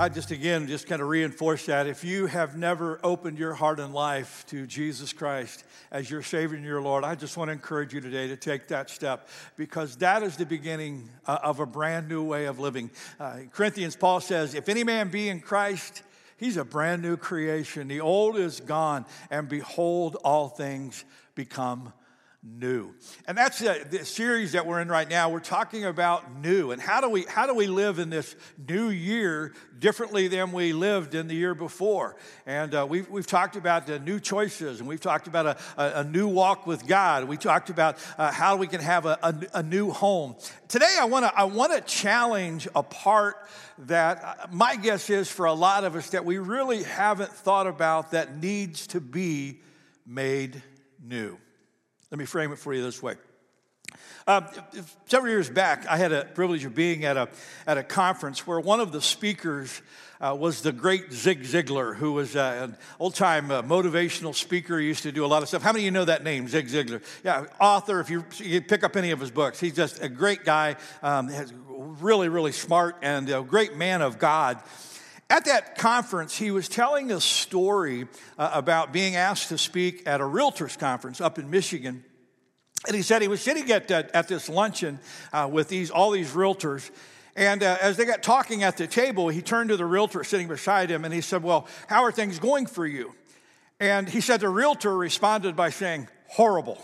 I just again just kind of reinforce that. If you have never opened your heart and life to Jesus Christ as your Savior and your Lord, I just want to encourage you today to take that step because that is the beginning uh, of a brand new way of living. Uh, Corinthians, Paul says, If any man be in Christ, he's a brand new creation. The old is gone, and behold, all things become new. And that's the, the, series that we're in right now. We're talking about new and how do we how do we live in this new year differently than we lived in the year before. And uh, we've, we've talked about the new choices and we've talked about a, a, a new walk with God. We talked about uh, how we can have a, a, a new home. Today, I want to I want to challenge a part that uh, my guess is for a lot of us that we really haven't thought about that needs to be made new. Let me frame it for you this way. Uh, several years back, I had a privilege of being at a, at a conference where one of the speakers uh, was the great Zig Ziglar, who was uh, an old time uh, motivational speaker. He used to do a lot of stuff. How many of you know that name, Zig Ziglar? Yeah, author, if you, you pick up any of his books, he's just a great guy, um, really, really smart, and a great man of God. At that conference, he was telling a story uh, about being asked to speak at a realtors conference up in Michigan. And he said he was sitting at, uh, at this luncheon uh, with these, all these realtors. And uh, as they got talking at the table, he turned to the realtor sitting beside him and he said, Well, how are things going for you? And he said, The realtor responded by saying, Horrible.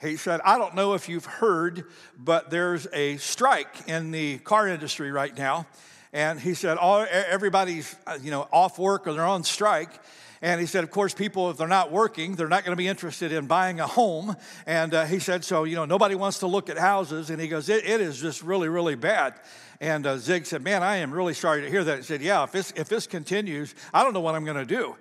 He said, I don't know if you've heard, but there's a strike in the car industry right now. And he said, all, everybody's uh, you know, off work or they're on strike. And he said, of course, people, if they're not working, they're not going to be interested in buying a home. And uh, he said, so, you know, nobody wants to look at houses. And he goes, it, it is just really, really bad. And uh, Zig said, man, I am really sorry to hear that. He said, yeah, if this, if this continues, I don't know what I'm going to do.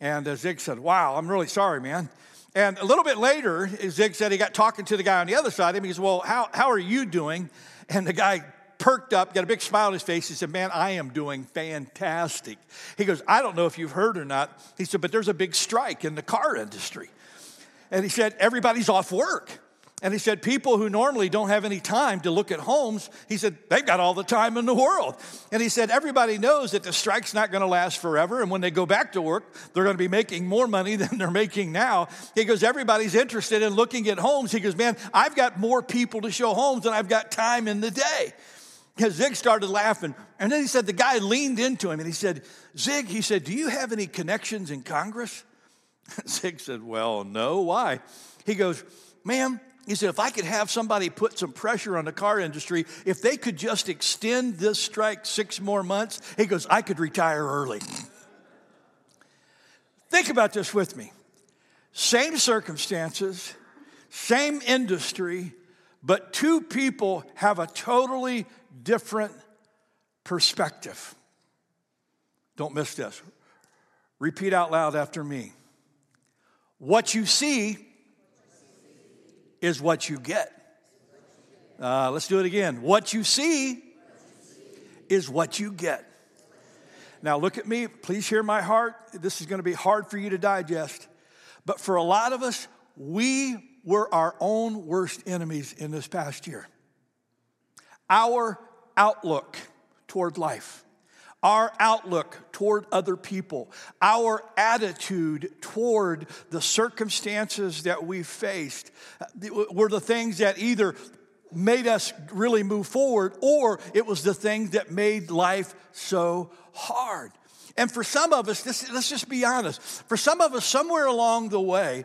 And uh, Zig said, wow, I'm really sorry, man. And a little bit later, Zig said he got talking to the guy on the other side of him. He said, well, how, how are you doing? And the guy perked up, got a big smile on his face. He said, Man, I am doing fantastic. He goes, I don't know if you've heard or not. He said, But there's a big strike in the car industry. And he said, Everybody's off work. And he said, people who normally don't have any time to look at homes, he said, they've got all the time in the world. And he said, everybody knows that the strike's not going to last forever. And when they go back to work, they're going to be making more money than they're making now. He goes, everybody's interested in looking at homes. He goes, man, I've got more people to show homes than I've got time in the day. Zig started laughing. And then he said, the guy leaned into him and he said, Zig, he said, do you have any connections in Congress? Zig said, well, no. Why? He goes, ma'am, he said, if I could have somebody put some pressure on the car industry, if they could just extend this strike six more months, he goes, I could retire early. Think about this with me. Same circumstances, same industry, but two people have a totally different perspective. Don't miss this. Repeat out loud after me. What you see is what you get. Uh, let's do it again. What you see is what you get. Now, look at me. Please hear my heart. This is going to be hard for you to digest. But for a lot of us, we were our own worst enemies in this past year. Our outlook toward life, our outlook toward other people, our attitude toward the circumstances that we faced uh, were the things that either made us really move forward or it was the thing that made life so hard. And for some of us, this, let's just be honest, for some of us, somewhere along the way,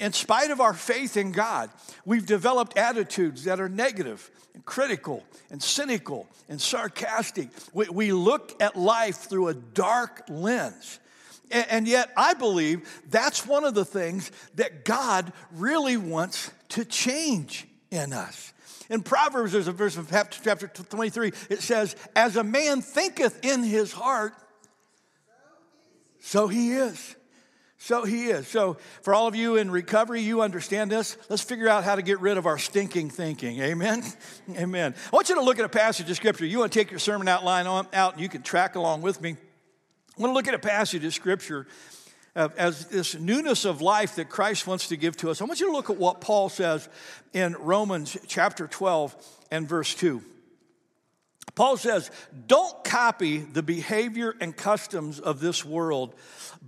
in spite of our faith in God, we've developed attitudes that are negative and critical and cynical and sarcastic. We, we look at life through a dark lens. And, and yet, I believe that's one of the things that God really wants to change in us. In Proverbs, there's a verse of chapter 23, it says, As a man thinketh in his heart, so he is. So he is. So, for all of you in recovery, you understand this. Let's figure out how to get rid of our stinking thinking. Amen? Amen. I want you to look at a passage of Scripture. You want to take your sermon outline on, out and you can track along with me. I want to look at a passage of Scripture as this newness of life that Christ wants to give to us. I want you to look at what Paul says in Romans chapter 12 and verse 2. Paul says, don't copy the behavior and customs of this world,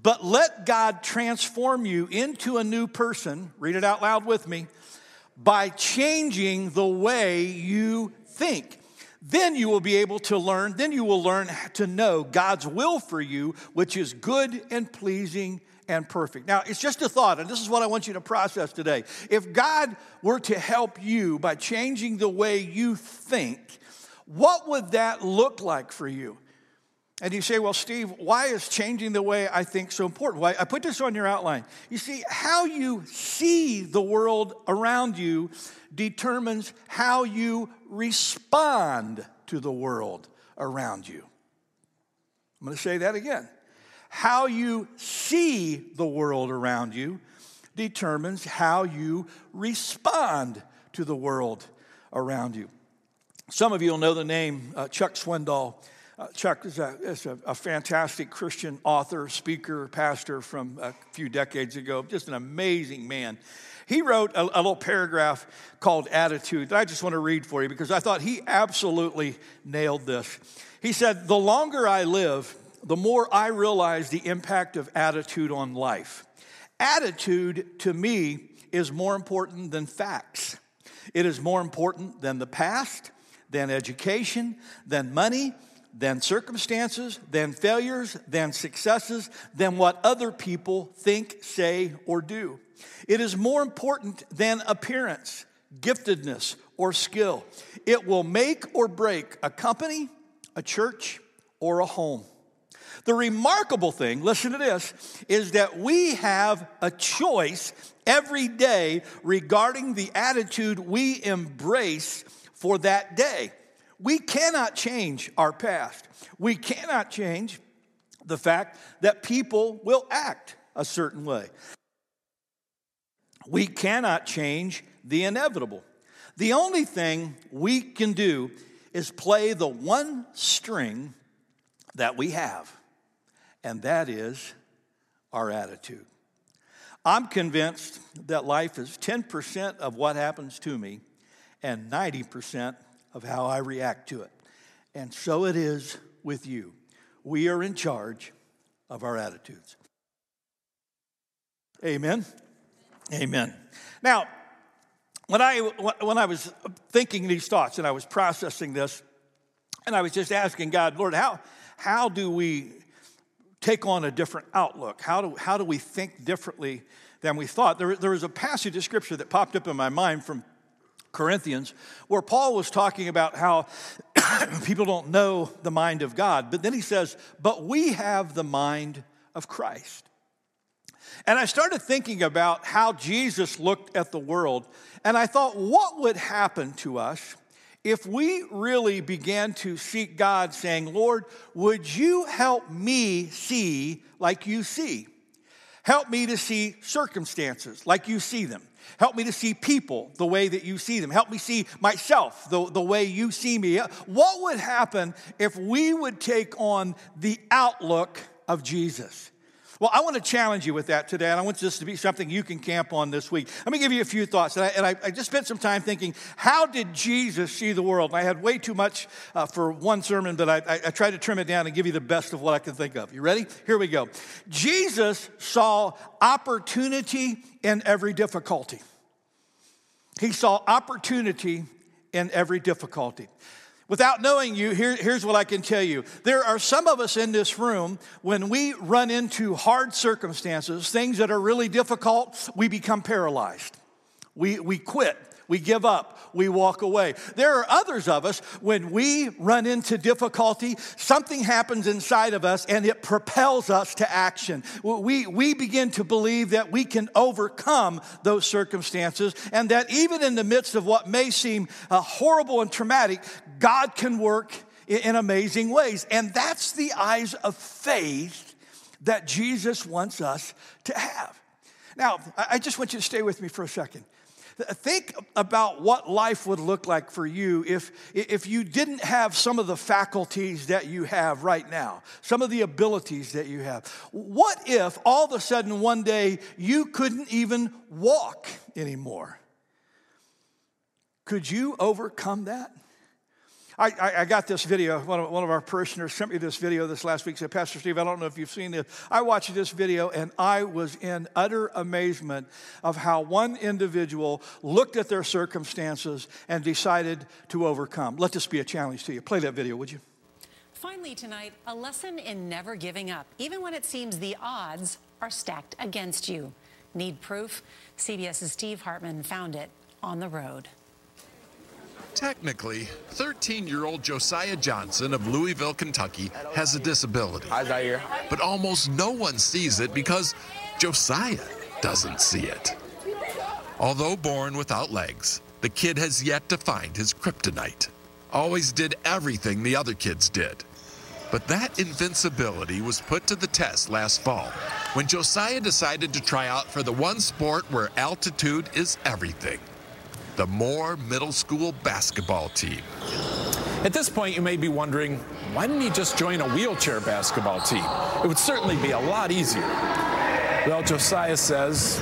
but let God transform you into a new person. Read it out loud with me by changing the way you think. Then you will be able to learn, then you will learn to know God's will for you, which is good and pleasing and perfect. Now, it's just a thought, and this is what I want you to process today. If God were to help you by changing the way you think, what would that look like for you? And you say, well, Steve, why is changing the way I think so important? Well, I put this on your outline. You see, how you see the world around you determines how you respond to the world around you. I'm going to say that again. How you see the world around you determines how you respond to the world around you. Some of you will know the name uh, Chuck Swindoll. Uh, Chuck is, a, is a, a, fantastic Christian author, speaker, pastor from a few decades ago, just an amazing man. He wrote a, a little paragraph called Attitude that I just want to read for you because I thought he absolutely nailed this. He said, The longer I live, the more I realize the impact of attitude on life. Attitude to me is more important than facts. It is more important than the past, than education, than money, than circumstances, than failures, than successes, than what other people think, say, or do. It is more important than appearance, giftedness, or skill. It will make or break a company, a church, or a home. The remarkable thing, listen to this, is that we have a choice every day regarding the attitude we embrace for that day. We cannot change our past. We cannot change the fact that people will act a certain way. We cannot change the inevitable. The only thing we can do is play the one string that we have, and that is our attitude. I'm convinced that life is 10% of what happens to me and 90% of how I react to it. And so it is with you. We are in charge of our attitudes. Amen. Amen. Now, when I, when I was thinking these thoughts and I was processing this, and I was just asking God, Lord, how, how do we take on a different outlook? How do, how do we think differently than we thought? There, there was a passage of scripture that popped up in my mind from Corinthians, where Paul was talking about how people don't know the mind of God. But then he says, But we have the mind of Christ. And I started thinking about how Jesus looked at the world, and I thought, what would happen to us if we really began to seek God, saying, Lord, would you help me see like you see? Help me to see circumstances like you see them. Help me to see people the way that you see them. Help me see myself the, the way you see me. What would happen if we would take on the outlook of Jesus? Well, I want to challenge you with that today, and I want this to be something you can camp on this week. Let me give you a few thoughts. And I, and I, I just spent some time thinking, how did Jesus see the world? And I had way too much uh, for one sermon, but I, I, I tried to trim it down and give you the best of what I can think of. You ready? Here we go. Jesus saw opportunity in every difficulty. He saw opportunity in every difficulty. Without knowing you, here, here's what I can tell you. There are some of us in this room, when we run into hard circumstances, things that are really difficult, we become paralyzed. We, we quit. We give up. We walk away. There are others of us, when we run into difficulty, something happens inside of us and it propels us to action. We, we begin to believe that we can overcome those circumstances and that even in the midst of what may seem uh, horrible and traumatic, God can work in, in amazing ways. And that's the eyes of faith that Jesus wants us to have. Now, I just want you to stay with me for a second. Think about what life would look like for you if, if you didn't have some of the faculties that you have right now, some of the abilities that you have. What if all of a sudden one day you couldn't even walk anymore? Could you overcome that? I, I, I, got this video. One of, one of our parishioners sent me this video this last week. Said, Pastor Steve, I don't know if you've seen this. I watched this video and I was in utter amazement of how one individual looked at their circumstances and decided to overcome. Let this be a challenge to you. Play that video, would you? Finally, tonight, a lesson in never giving up, even when it seems the odds are stacked against you. Need proof? CBS's Steve Hartman found it on the road. Technically, 13 year old Josiah Johnson of Louisville, Kentucky, has a disability. Hi, Zaire. But almost no one sees it because Josiah doesn't see it. Although born without legs, the kid has yet to find his kryptonite. Always did everything the other kids did. But that invincibility was put to the test last fall when Josiah decided to try out for the one sport where altitude is everything the Moore Middle School basketball team. At this point, you may be wondering why didn't he just join a wheelchair basketball team? It would certainly be a lot easier. Well, Josiah says,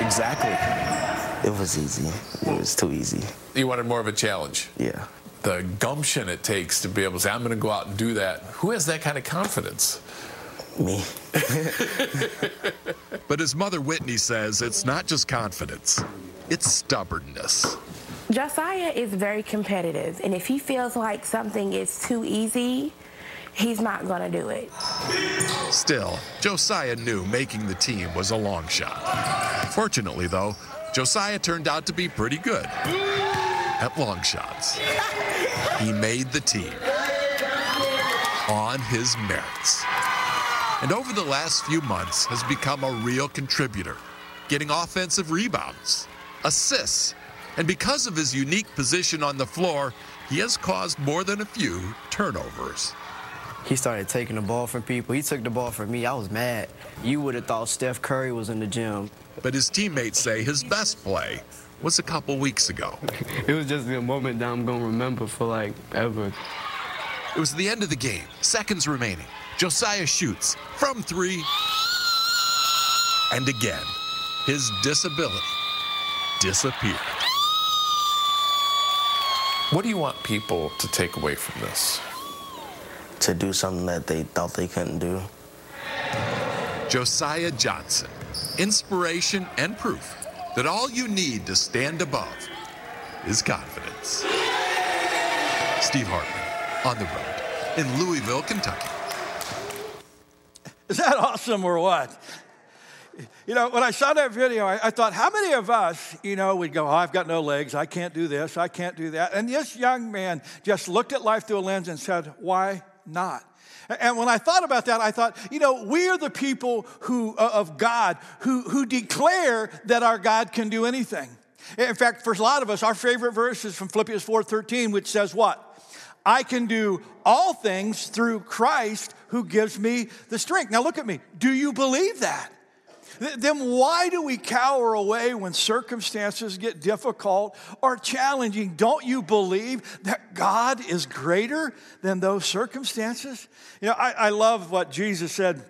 exactly. It was easy. It was too easy. You wanted more of a challenge? Yeah. The gumption it takes to be able to say, I'm going to go out and do that. Who has that kind of confidence? Me. but his mother Whitney says it's not just confidence, it's stubbornness. Josiah is very competitive, and if he feels like something is too easy, he's not going to do it. Still, Josiah knew making the team was a long shot. Fortunately, though, Josiah turned out to be pretty good at long shots. He made the team on his merits. And over the last few months has become a real contributor, getting offensive rebounds, assists, and because of his unique position on the floor, he has caused more than a few turnovers. He started taking the ball from people. He took the ball from me. I was mad. You would have thought Steph Curry was in the gym. But his teammates say his best play was a couple weeks ago. it was just a moment that I'm going to remember for like ever. It was the end of the game, seconds remaining. Josiah shoots from three. And again, his disability disappeared. What do you want people to take away from this? To do something that they thought they couldn't do. Josiah Johnson, inspiration and proof that all you need to stand above is confidence. Steve Hartman on the road in Louisville, Kentucky. Is that awesome or what? You know, when I saw that video, I, I, thought, how many of us, you know, would go, oh, I've got no legs, I can't do this, I can't do that. And this young man just looked at life through a lens and said, why not? And when I thought about that, I thought, you know, we are the people who, uh, of God who, who declare that our God can do anything. In fact, for a lot of us, our favorite verse is from Philippians 4.13, which says what? I can do all things through Christ who gives me the strength. Now look at me. Do you believe that? Then why do we cower away when circumstances get difficult or challenging? Don't you believe that God is greater than those circumstances? You know, I, I love what Jesus said.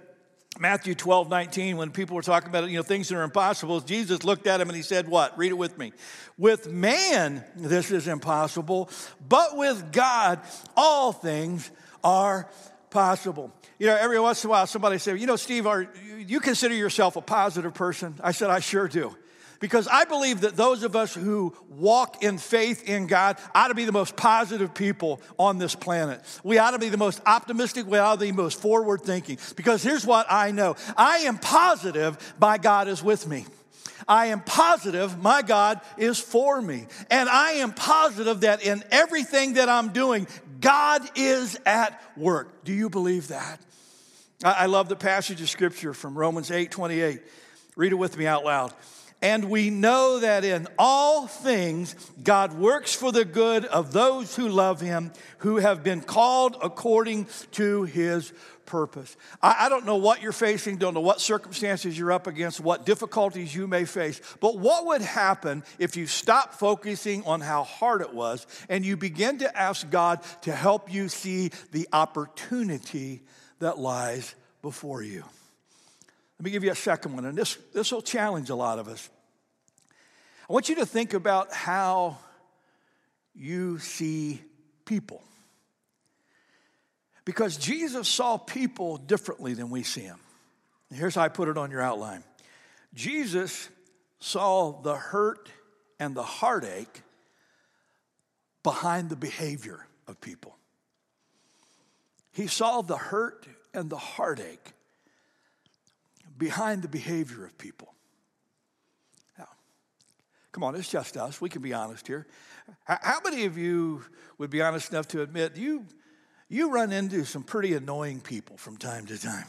Matthew 12, 19, when people were talking about you know, things that are impossible, Jesus looked at him and he said, What? Read it with me. With man, this is impossible, but with God, all things are possible. You know, every once in a while, somebody say, You know, Steve, are you consider yourself a positive person? I said, I sure do. Because I believe that those of us who walk in faith in God ought to be the most positive people on this planet. We ought to be the most optimistic, we ought to be the most forward thinking. Because here's what I know I am positive my God is with me. I am positive my God is for me. And I am positive that in everything that I'm doing, God is at work. Do you believe that? I love the passage of scripture from Romans 8 28. Read it with me out loud. And we know that in all things God works for the good of those who love him, who have been called according to his purpose. I, I, don't know what you're facing, don't know what circumstances you're up against, what difficulties you may face, but what would happen if you stop focusing on how hard it was and you begin to ask God to help you see the opportunity that lies before you? Let me give you a second one, and this, this will challenge a lot of us. I want you to think about how you see people. Because Jesus saw people differently than we see them. Here's how I put it on your outline Jesus saw the hurt and the heartache behind the behavior of people. He saw the hurt and the heartache behind the behavior of people. Now, come on, it's just us. We can be honest here. How many of you would be honest enough to admit you, you run into some pretty annoying people from time to time?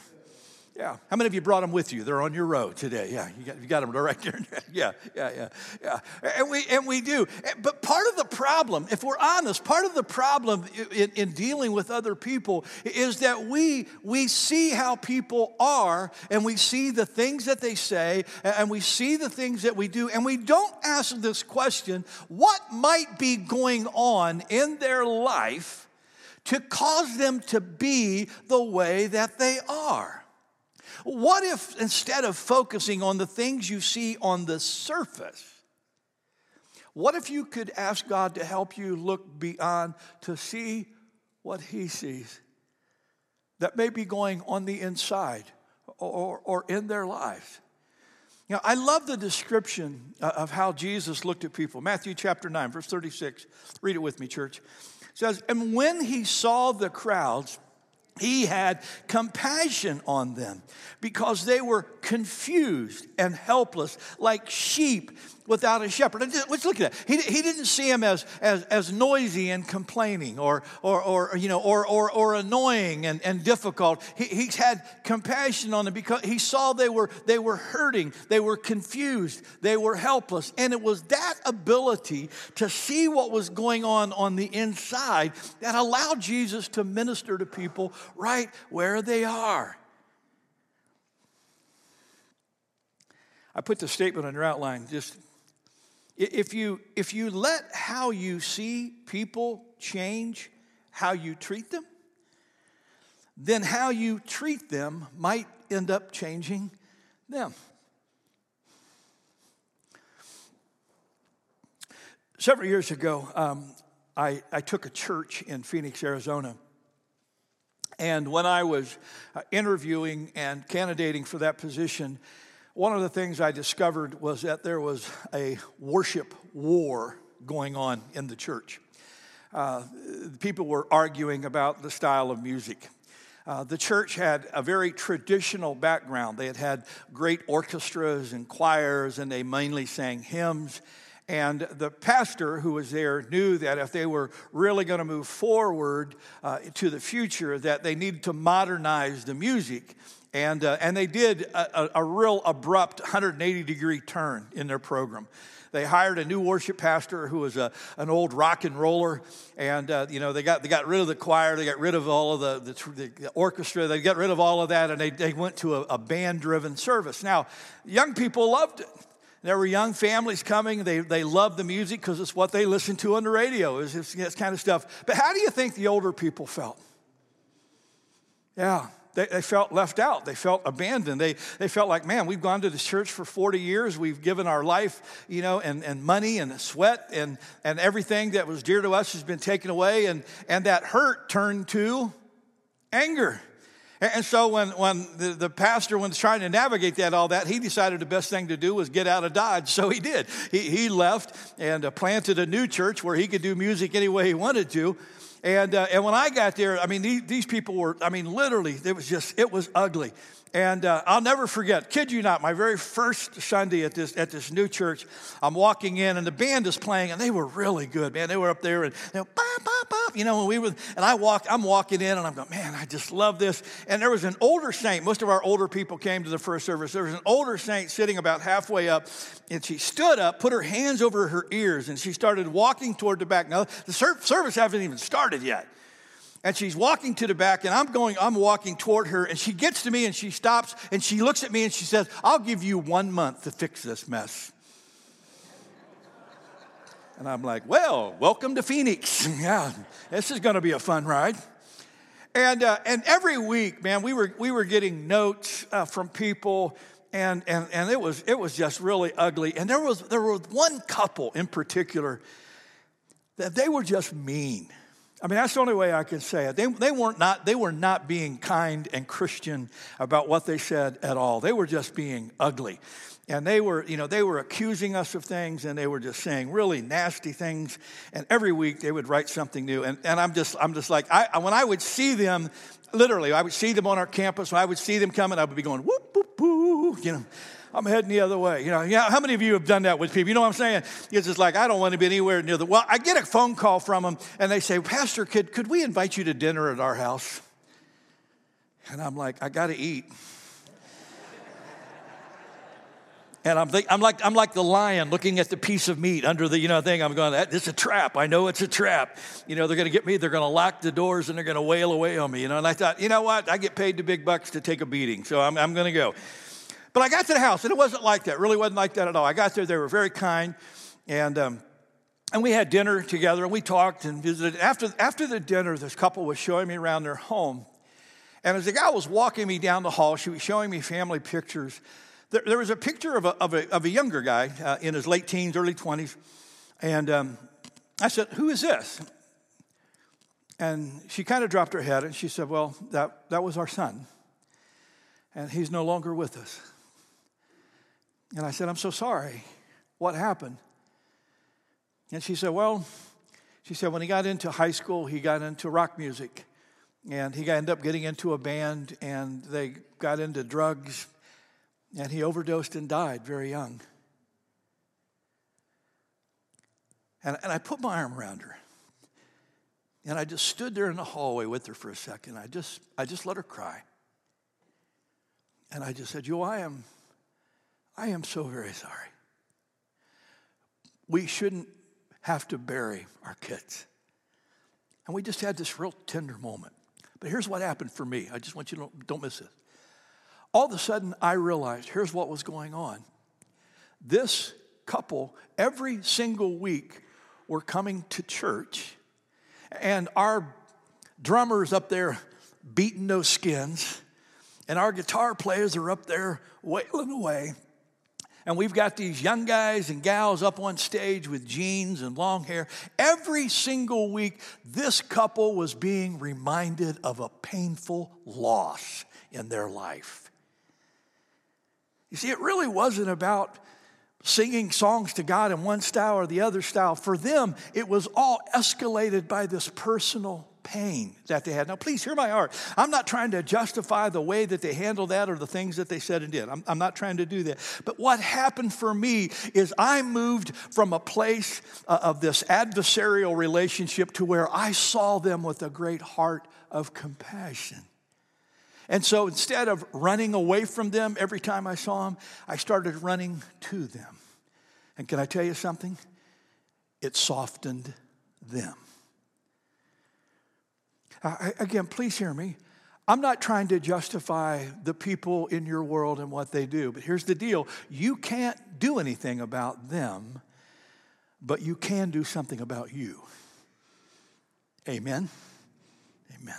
Yeah. How many of you brought them with you? They're on your row today. Yeah, you got, you got them right there. yeah, yeah, yeah, yeah. And we, and we do. Eh, but part of the problem, if we're honest, part of the problem in, in dealing with other people is that we, we see how people are and we see the things that they say and we see the things that we do and we don't ask this question what might be going on in their life to cause them to be the way that they are? What if instead of focusing on the things you see on the surface, what if you could ask God to help you look beyond to see what He sees that may be going on the inside or, or in their lives? Know, I love the description uh, of how Jesus looked at people. Matthew chapter 9, verse 36. Read it with me, church. It says, And when he saw the crowds, he had compassion on them because they were confused and helpless like sheep without a shepherd. Let's look at that. He, he didn't see them as, as, as noisy and complaining or, or, or, you know, or, or, or annoying and, and difficult. He, he had compassion on them because he saw they were, they were hurting, they were confused, they were helpless. And it was that ability to see what was going on on the inside that allowed Jesus to minister to people right where they are. I put the statement on your outline just if you, if you let how you see people change how you treat them, then how you treat them might end up changing them. Several years ago, um, I, I took a church in Phoenix, Arizona. And when I was uh, interviewing and candidating for that position, one of the things I discovered was that there was a worship war going on in the church. Uh, people were arguing about the style of music. Uh, the church had a very traditional background. They had had great orchestras and choirs, and they mainly sang hymns. And the pastor who was there knew that if they were really going to move forward uh, to the future, that they needed to modernize the music. And, uh, and they did a, a, real abrupt 180 degree turn in their program. They hired a new worship pastor who was a, an old rock and roller, and uh, you know they got they got rid of the choir, they got rid of all of the, the, the orchestra, they got rid of all of that, and they, they went to a, a band driven service. Now, young people loved it. There were young families coming. They, they loved the music because it's what they listened to on the radio. It's, it's, it's kind of stuff. But how do you think the older people felt? Yeah, they, they, felt left out. They felt abandoned. They, they felt like, man, we've gone to the church for 40 years. We've given our life, you know, and, and money and sweat and, and everything that was dear to us has been taken away. And, and that hurt turned to anger. And so when, when the, the pastor was trying to navigate that, all that, he decided the best thing to do was get out of Dodge. So he did. He, he left and uh, planted a new church where he could do music any way he wanted to. And, uh, and when I got there, I mean, these, these people were, I mean, literally, it was just, it was ugly. And uh, I'll never forget, kid you not, my very first Sunday at this, at this new church, I'm walking in and the band is playing and they were really good, man. They were up there and, bop, bop, you know, and we were, and I walk, I'm walking in and I'm going, man, I just love this. And there was an older saint, most of our older people came to the first service. There was an older saint sitting about halfway up and she stood up, put her hands over her ears and she started walking toward the back. Now, the service hasn't even started yet and she's walking to the back and i'm going i'm walking toward her and she gets to me and she stops and she looks at me and she says i'll give you one month to fix this mess. And i'm like well welcome to phoenix. Yeah this is going to be a fun ride. And, uh, and every week man we were, we were getting notes uh, from people and, and, and it, was, it was just really ugly. And there was, there was one couple in particular that they were just mean I mean, that's the only way I can say it. They, they, weren't not, they were not being kind and Christian about what they said at all. They were just being ugly. And they were, you know, they were accusing us of things and they were just saying really nasty things. And every week they would write something new. And, and I'm just, I'm just like, I, when I would see them, literally, I would see them on our campus, when I would see them coming, I would be going, whoop, whoop, whoop, you know. I'm heading the other way. You know, yeah, how many of you have done that with people? You know what I'm saying? It's just like, I don't want to be anywhere near the. Well, I get a phone call from them and they say, Pastor, could, could we invite you to dinner at our house? And I'm like, I got to eat. And I'm, think, I'm, like, I'm like the lion looking at the piece of meat under the, you know, thing. I'm going, is a trap. I know it's a trap. You know, they're going to get me. They're going to lock the doors and they're going to wail away on me. You know, and I thought, you know what? I get paid the big bucks to take a beating. So I'm, I'm going to go. But I got to the house, and it wasn't like that. It really wasn't like that at all. I got there, they were very kind, and, um, and we had dinner together, and we talked and visited. After, after the dinner, this couple was showing me around their home. And as the guy was walking me down the hall, she was showing me family pictures. There, there was a picture of a, of a, of a younger guy uh, in his late teens, early 20s. And um, I said, Who is this? And she kind of dropped her head and she said, Well, that, that was our son. And he's no longer with us. And I said, I'm so sorry. What happened? And she said, Well, she said, when he got into high school, he got into rock music. And he ended up getting into a band, and they got into drugs, and he overdosed and died very young. And, and I put my arm around her. And I just stood there in the hallway with her for a second. I just, I just let her cry. And I just said, "You, I am I am so very sorry. We shouldn't have to bury our kids. And we just had this real tender moment. But here's what happened for me. I just want you to don't, don't miss it. All of a sudden, I realized here's what was going on. This couple, every single week, were coming to church, and our drummers up there beating those skins, and our guitar players are up there wailing away. And we've got these young guys and gals up on stage with jeans and long hair. Every single week, this couple was being reminded of a painful loss in their life. You see, it really wasn't about singing songs to God in one style or the other style. For them, it was all escalated by this personal pain that they had. Now, please hear my heart. I'm not trying to justify the way that they handled that or the things that they said and did. I'm, I'm not trying to do that. But what happened for me is I moved from a place uh, of this adversarial relationship to where I saw them with a great heart of compassion. And so instead of running away from them every time I saw them, I started running to them. And can I tell you something? It softened them. Uh, I, again, please hear me. I'm not trying to justify the people in your world and what they do, but here's the deal you can't do anything about them, but you can do something about you. Amen? Amen.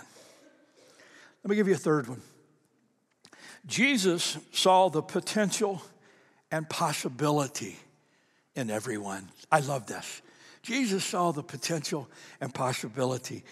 Let me give you a third one. Jesus saw the potential and possibility in everyone. I love this. Jesus saw the potential and possibility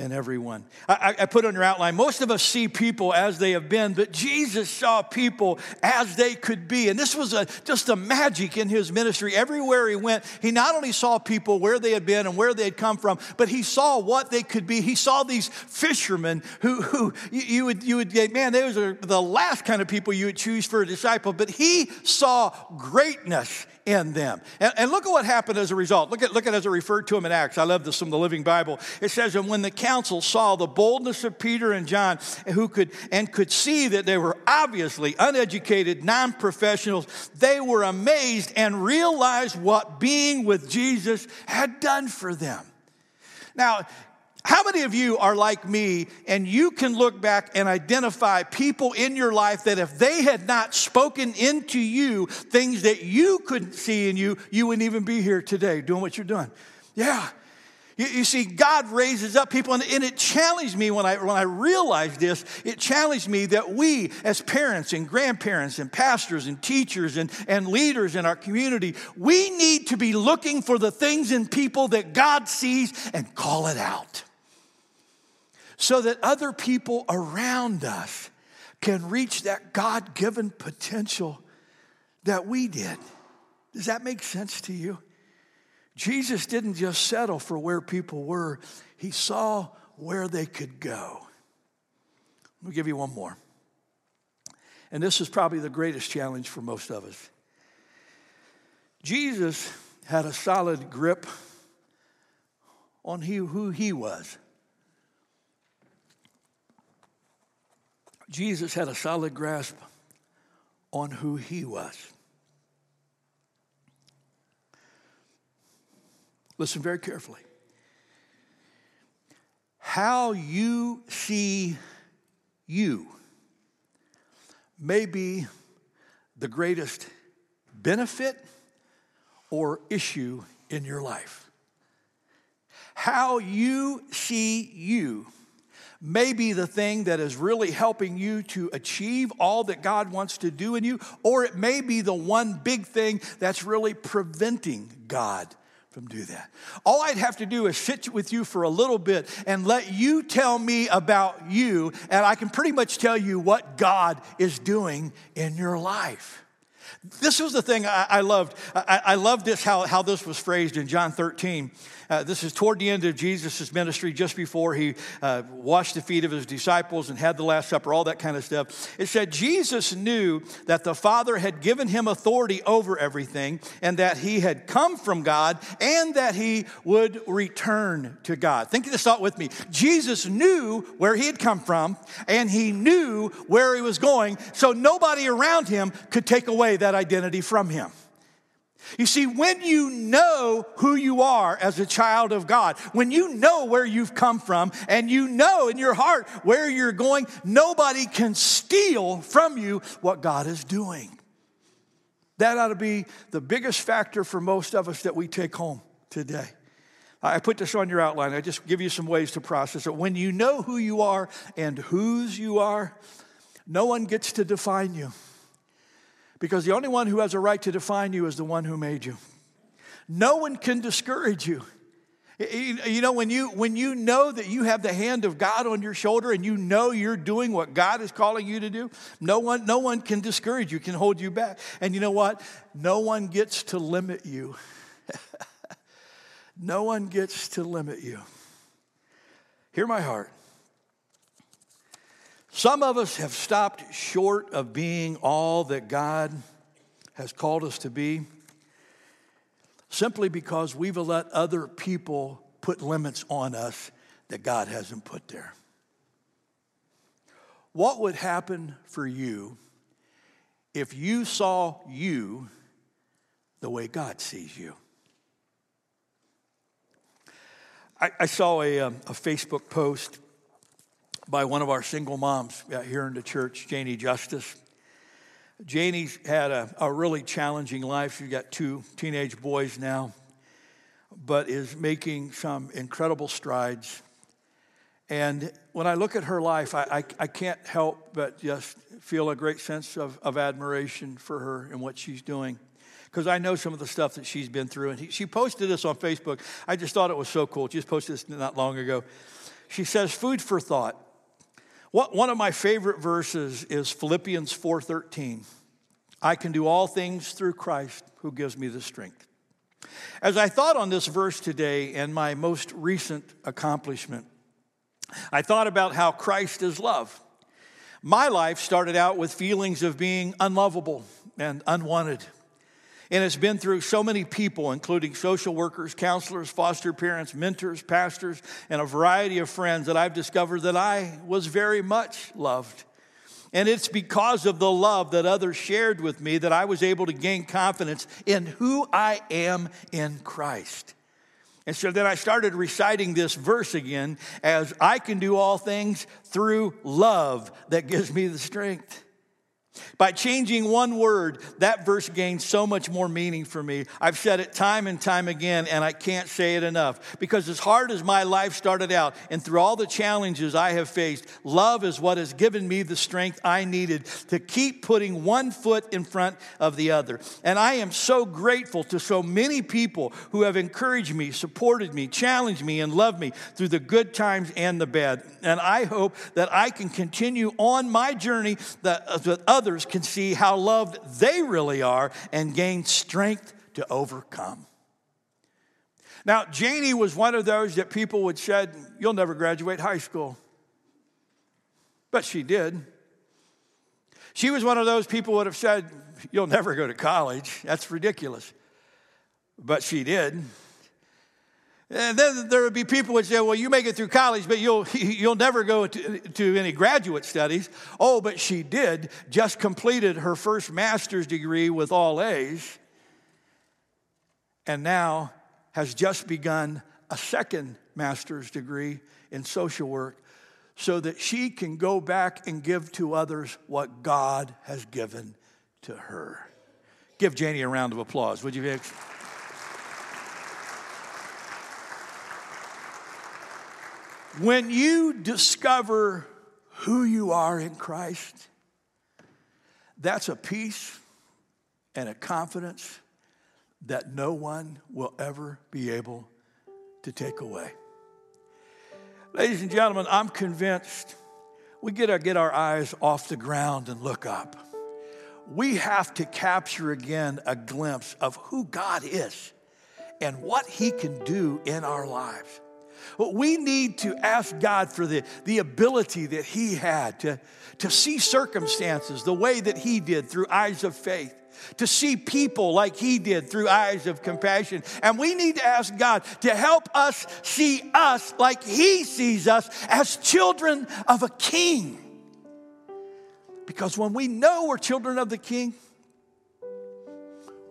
in everyone. I, I, put on your outline, most of us see people as they have been, but Jesus saw people as they could be. And this was a, just a magic in his ministry. Everywhere he went, he not only saw people where they had been and where they had come from, but he saw what they could be. He saw these fishermen who, who you, you would, you would get, man, those are the last kind of people you would choose for a disciple. But he saw greatness in them. And, and, look at what happened as a result. Look at, look at as it referred to him in Acts. I love this from the Living Bible. It says, And when the council saw the boldness of Peter and John, who could and could see that they were obviously uneducated, non-professionals, they were amazed and realized what being with Jesus had done for them. Now, how many of you are like me and you can look back and identify people in your life that if they had not spoken into you things that you couldn't see in you, you wouldn't even be here today doing what you're doing? Yeah. You, see, God raises up people, and, and it challenged me when I, when I realized this. It challenged me that we, as parents and grandparents and pastors and teachers and, and leaders in our community, we need to be looking for the things in people that God sees and call it out. So that other people around us can reach that God given potential that we did. Does that make sense to you? Jesus didn't just settle for where people were, he saw where they could go. Let me give you one more. And this is probably the greatest challenge for most of us. Jesus had a solid grip on who he was. Jesus had a solid grasp on who he was. Listen very carefully. How you see you may be the greatest benefit or issue in your life. How you see you may be the thing that is really helping you to achieve all that God wants to do in you, or it may be the one big thing that's really preventing God from do that. All I'd have to do is sit with you for a little bit and let you tell me about you, and I can pretty much tell you what God is doing in your life. This was the thing I, I loved. I, I loved this, how, how this was phrased in John 13. Uh, this is toward the end of Jesus' ministry, just before he uh, washed the feet of his disciples and had the Last Supper, all that kind of stuff. It said, Jesus knew that the Father had given him authority over everything, and that he had come from God, and that he would return to God. Think of this thought with me. Jesus knew where he had come from, and he knew where he was going, so nobody around him could take away that identity from him. You see, when you know who you are as a child of God, when you know where you've come from and you know in your heart where you're going, nobody can steal from you what God is doing. That ought to be the biggest factor for most of us that we take home today. I put this on your outline. I just give you some ways to process it. When you know who you are and whose you are, no one gets to define you. Because the only one who has a right to define you is the one who made you. No one can discourage you. You know, when you, when you know that you have the hand of God on your shoulder and you know you're doing what God is calling you to do, no one, no one can discourage you, can hold you back. And you know what? No one gets to limit you. no one gets to limit you. Hear my heart. Some of us have stopped short of being all that God has called us to be simply because we've let other people put limits on us that God hasn't put there. What would happen for you if you saw you the way God sees you? I, I saw a, um, a Facebook post by one of our single moms uh, here in the church, Janie Justice. Janie's had a, a really challenging life. She's got two teenage boys now, but is making some incredible strides. And when I look at her life, I, I, I, can't help but just feel a great sense of, of admiration for her and what she's doing. Because I know some of the stuff that she's been through. And he, she posted this on Facebook. I just thought it was so cool. She just posted this not long ago. She says, Food for thought. One of my favorite verses is Philippians 4:13. I can do all things through Christ who gives me the strength. As I thought on this verse today and my most recent accomplishment, I thought about how Christ is love. My life started out with feelings of being unlovable and unwanted. And it's been through so many people, including social workers, counselors, foster parents, mentors, pastors, and a variety of friends, that I've discovered that I was very much loved. And it's because of the love that others shared with me that I was able to gain confidence in who I am in Christ. And so then I started reciting this verse again as I can do all things through love that gives me the strength. By changing one word, that verse gained so much more meaning for me. I've said it time and time again, and I can't say it enough. Because as hard as my life started out, and through all the challenges I have faced, love is what has given me the strength I needed to keep putting one foot in front of the other. And I am so grateful to so many people who have encouraged me, supported me, challenged me, and loved me through the good times and the bad. And I hope that I can continue on my journey that, that others can see how loved they really are and gain strength to overcome. Now, Janie was one of those that people would said, "You'll never graduate high school," but she did. She was one of those people would have said, "You'll never go to college." That's ridiculous, but she did. And then there would be people would say, well, you make it through college, but you'll, you'll never go to, to any graduate studies. Oh, but she did, just completed her first master's degree with all A's, and now has just begun a second master's degree in social work so that she can go back and give to others what God has given to her. Give Janie a round of applause, would you? When you discover who you are in Christ, that's a peace and a confidence that no one will ever be able to take away. Ladies and gentlemen, I'm convinced we get to get our eyes off the ground and look up. We have to capture again a glimpse of who God is and what He can do in our lives. We need to ask God for the, the ability that He had to, to see circumstances the way that He did through eyes of faith to see people like he did through eyes of compassion. And we need to ask God to help us see us like he sees us as children of a king. Because when we know we're children of the king,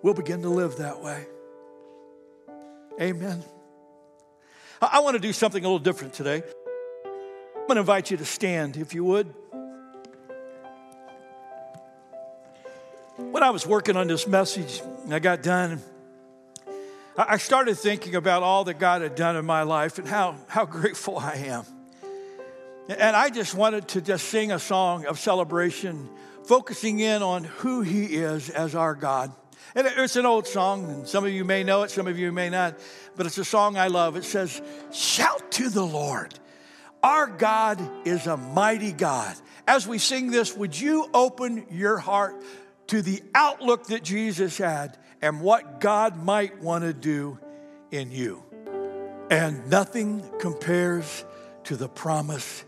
we'll begin to live that way. Amen. I want to do something a little different today. I'm going to invite you to stand, if you would. When I was working on this message, I got done. I started thinking about all that God had done in my life and how, how grateful I am. And I just wanted to just sing a song of celebration, focusing in on who He is as our God. And it's an old song, and some of you may know it, some of you may not, but it's a song I love. It says, Shout to the Lord. Our God is a mighty God. As we sing this, would you open your heart to the outlook that Jesus had and what God might want to do in you? And nothing compares to the promise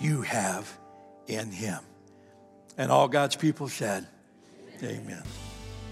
you have in Him. And all God's people said, Amen. Amen.